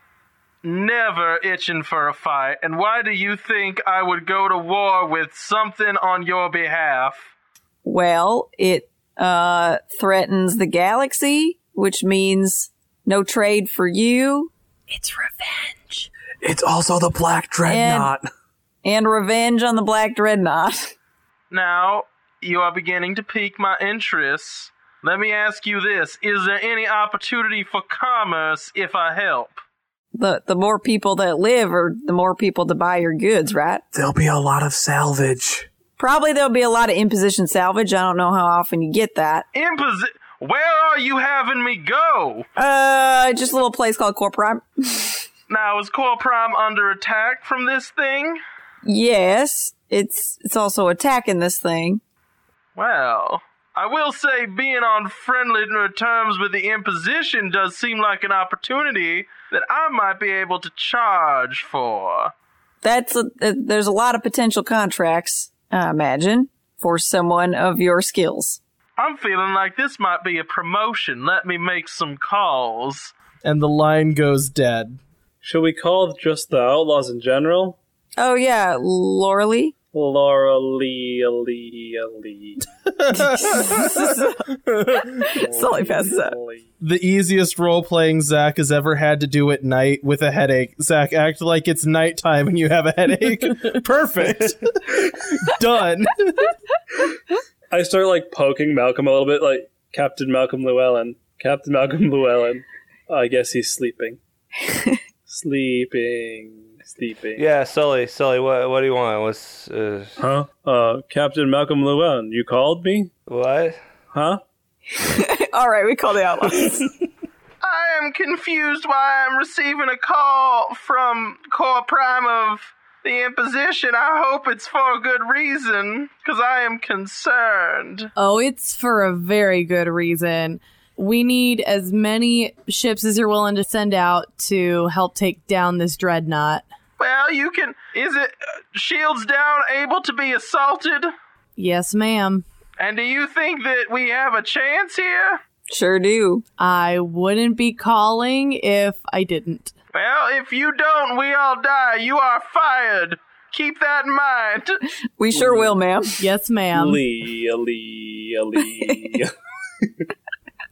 never itching for a fight, and why do you think I would go to war with something on your behalf? Well, it uh, threatens the galaxy, which means no trade for you It's revenge. It's also the Black Dreadnought. and revenge on the Black Dreadnought. Now, you are beginning to pique my interest. Let me ask you this Is there any opportunity for commerce if I help? The the more people that live, or the more people to buy your goods, right? There'll be a lot of salvage. Probably there'll be a lot of imposition salvage. I don't know how often you get that. Imposi- Where are you having me go? Uh, just a little place called Core Prime. Now, is Core Prime under attack from this thing? Yes, it's it's also attacking this thing. Well, I will say, being on friendly terms with the imposition does seem like an opportunity that I might be able to charge for. That's a, uh, there's a lot of potential contracts, I imagine, for someone of your skills. I'm feeling like this might be a promotion. Let me make some calls. And the line goes dead. Should we call just the outlaws in general? Oh yeah, Laura Lee. Laura Lee, Lee, Lee. Sully passes out. Lee. The easiest role playing Zach has ever had to do at night with a headache. Zach, act like it's nighttime and you have a headache. Perfect. Done. I start like poking Malcolm a little bit, like Captain Malcolm Llewellyn. Captain Malcolm Llewellyn. I guess he's sleeping. sleeping. Sleeping. Yeah, Sully, Sully, what what do you want? What's uh, Huh? Uh, Captain Malcolm Llewellyn, you called me? what? Huh? All right, we call the outlaws. I am confused why I'm receiving a call from Core Prime of the Imposition. I hope it's for a good reason, because I am concerned. Oh, it's for a very good reason. We need as many ships as you're willing to send out to help take down this dreadnought. Well, you can. Is it uh, Shields Down able to be assaulted? Yes, ma'am. And do you think that we have a chance here? sure do. I wouldn't be calling if I didn't. Well, if you don't, we all die. You are fired. Keep that in mind. We sure will, ma'am. Yes, ma'am. Lee, Lee, Lee.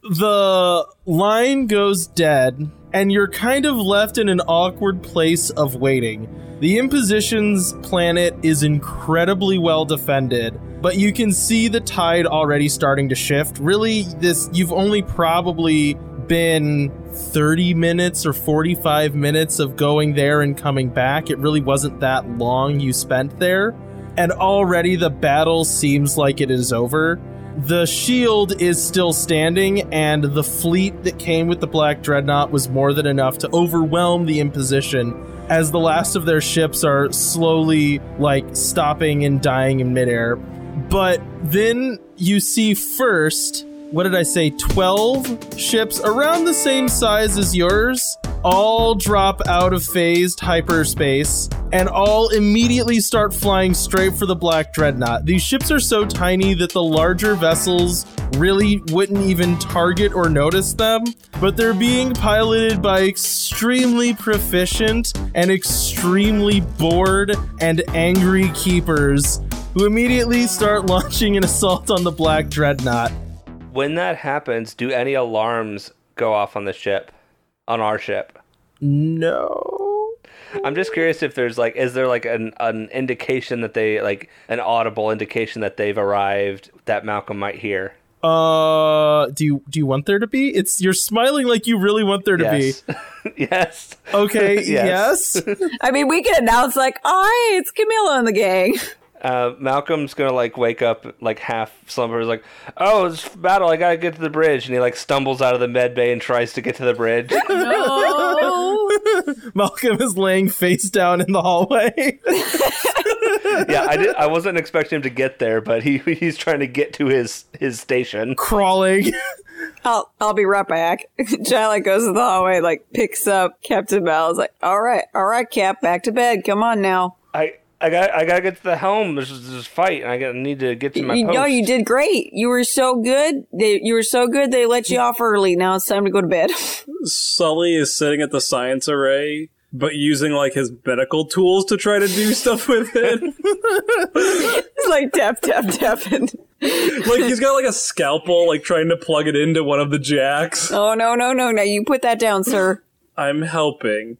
the line goes dead, and you're kind of left in an awkward place of waiting. The Imposition's planet is incredibly well defended, but you can see the tide already starting to shift. Really, this you've only probably been 30 minutes or 45 minutes of going there and coming back. It really wasn't that long you spent there. And already the battle seems like it is over. The shield is still standing, and the fleet that came with the Black Dreadnought was more than enough to overwhelm the Imposition as the last of their ships are slowly, like, stopping and dying in midair. But then you see first, what did I say, 12 ships around the same size as yours all drop out of phased hyperspace and all immediately start flying straight for the Black Dreadnought. These ships are so tiny that the larger vessels really wouldn't even target or notice them, but they're being piloted by extremely proficient and extremely bored and angry keepers who immediately start launching an assault on the Black Dreadnought. When that happens, do any alarms go off on the ship? On our ship? No. I'm just curious if there's like, is there like an, an indication that they, like, an audible indication that they've arrived that Malcolm might hear? Uh, do you do you want there to be? It's you're smiling like you really want there to be. Yes. yes. Okay, Yes. yes. I mean, we can announce like, "Oh, hey, it's Camilla and the gang." Uh, Malcolm's gonna like wake up like half slumber, is like, "Oh, it's battle! I gotta get to the bridge," and he like stumbles out of the med bay and tries to get to the bridge. No. Malcolm is laying face down in the hallway. yeah, I did. I wasn't expecting him to get there, but he he's trying to get to his his station. crawling. I'll I'll be right back. Jyla goes to the hallway, like picks up Captain Bell. Is like, "All right, all right, Cap, back to bed. Come on now." I I got I gotta get to the helm. There's this fight, and I got need to get to my You post. know, you did great. You were so good. They, you were so good. They let you off early. Now it's time to go to bed. Sully is sitting at the science array, but using like his medical tools to try to do stuff with it. it's like tap tap tap. And, like he's got like a scalpel, like trying to plug it into one of the jacks. oh no no no! Now you put that down, sir. I'm helping.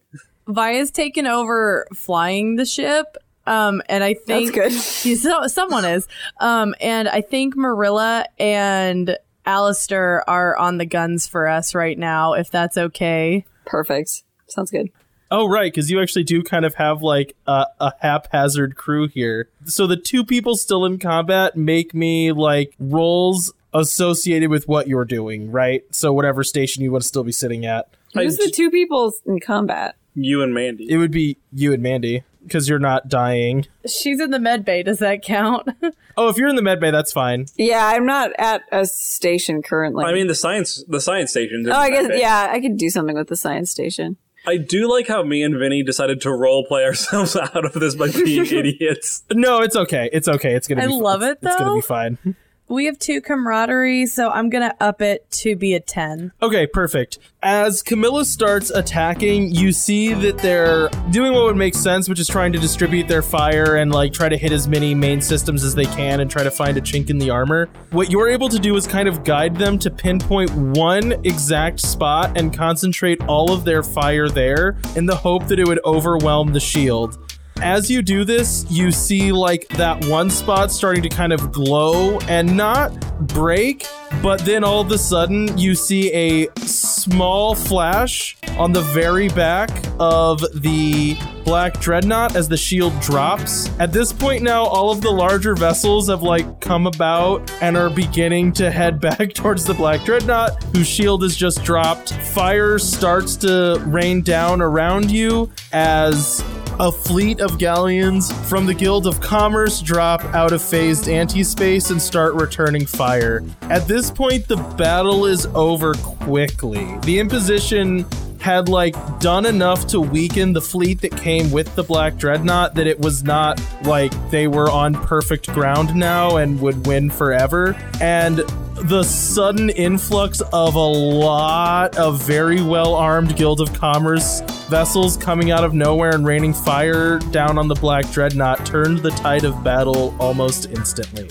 Vaya's taken over flying the ship. Um, and I That's think good. He's, so, someone is. Um, and I think Marilla and Alistair are on the guns for us right now, if that's okay. Perfect. Sounds good. Oh, right, because you actually do kind of have like a, a haphazard crew here. So the two people still in combat make me like roles associated with what you're doing, right? So whatever station you want to still be sitting at. Who's the two people in combat? You and Mandy. It would be you and Mandy. Because you're not dying. She's in the med bay. Does that count? Oh, if you're in the med bay, that's fine. Yeah, I'm not at a station currently. I mean, the science the science station. oh, I guess yeah, I could do something with the science station. I do like how me and Vinny decided to role play ourselves out of this by being idiots. No, it's okay. It's okay. It's gonna. Be fine. I be love it's, it, It's gonna be fine. We have two camaraderie, so I'm gonna up it to be a ten. Okay, perfect. As Camilla starts attacking, you see that they're doing what would make sense, which is trying to distribute their fire and like try to hit as many main systems as they can and try to find a chink in the armor. What you're able to do is kind of guide them to pinpoint one exact spot and concentrate all of their fire there in the hope that it would overwhelm the shield. As you do this, you see like that one spot starting to kind of glow and not break, but then all of a sudden you see a small flash on the very back of the Black Dreadnought as the shield drops. At this point now, all of the larger vessels have like come about and are beginning to head back towards the Black Dreadnought, whose shield is just dropped. Fire starts to rain down around you as a fleet of galleons from the Guild of Commerce drop out of phased anti space and start returning fire. At this point, the battle is over quickly. The Imposition had like done enough to weaken the fleet that came with the Black Dreadnought that it was not like they were on perfect ground now and would win forever. And the sudden influx of a lot of very well armed Guild of Commerce vessels coming out of nowhere and raining fire down on the Black Dreadnought turned the tide of battle almost instantly.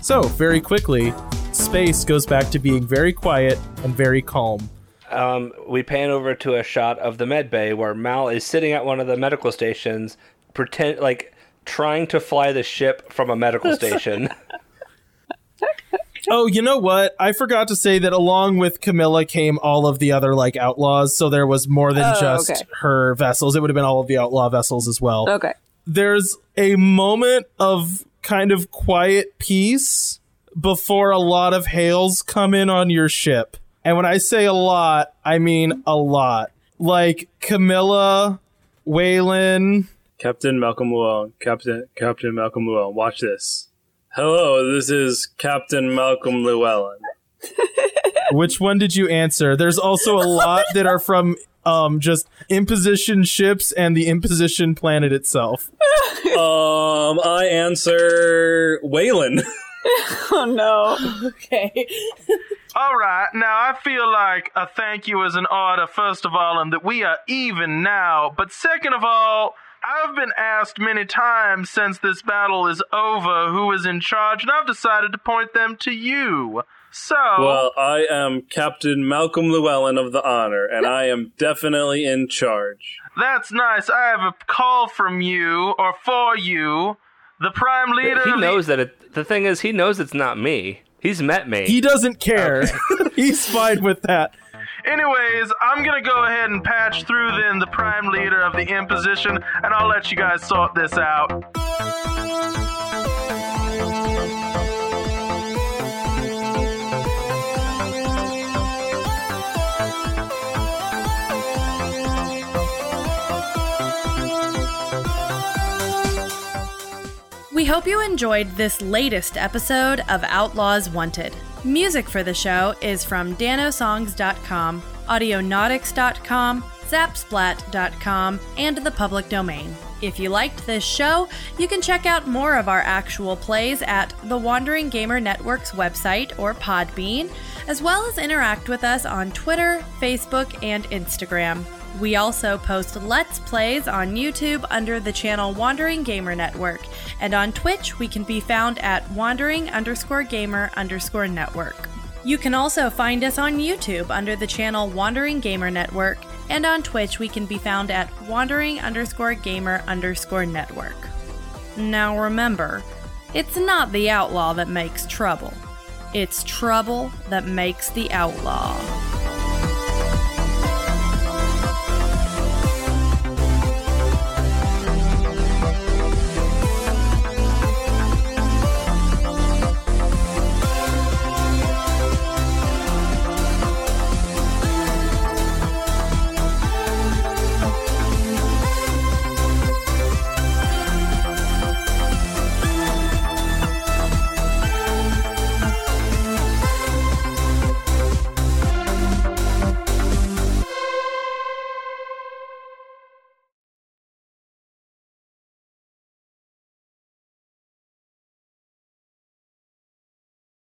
So, very quickly, space goes back to being very quiet and very calm. Um, we pan over to a shot of the med bay where Mal is sitting at one of the medical stations, pretend like trying to fly the ship from a medical station. Oh, you know what? I forgot to say that along with Camilla came all of the other like outlaws, so there was more than Oh, just okay. her vessels. It would have been all of the outlaw vessels as well. Okay. There's a moment of kind of quiet peace before a lot of hails come in on your ship. And when I say a lot, I mean a lot. Like Camilla, Waylon, Captain Malcolm Llewellyn. Captain Captain Malcolm Llewellyn. Watch this. Hello, this is Captain Malcolm Llewellyn. Which one did you answer? There's also a lot that are from um just imposition ships and the imposition planet itself. Um, I answer Waylon. Oh no. Okay. All right, now I feel like a thank you is an order, first of all, and that we are even now. But second of all, I've been asked many times since this battle is over who is in charge, and I've decided to point them to you. So, Well, I am Captain Malcolm Llewellyn of the Honor, and I am definitely in charge. that's nice. I have a call from you, or for you, the prime leader. he of the- knows that it. The thing is, he knows it's not me. He's met me. He doesn't care. He's fine with that. Anyways, I'm gonna go ahead and patch through then the prime leader of the imposition, and I'll let you guys sort this out. We hope you enjoyed this latest episode of Outlaws Wanted. Music for the show is from danosongs.com, audionautix.com, zapsplat.com, and the public domain. If you liked this show, you can check out more of our actual plays at the Wandering Gamer Network's website or Podbean, as well as interact with us on Twitter, Facebook, and Instagram. We also post Let's Plays on YouTube under the channel Wandering Gamer Network, and on Twitch we can be found at Wandering underscore Gamer underscore Network. You can also find us on YouTube under the channel Wandering Gamer Network, and on Twitch we can be found at Wandering underscore Gamer underscore Network. Now remember, it's not the outlaw that makes trouble, it's trouble that makes the outlaw.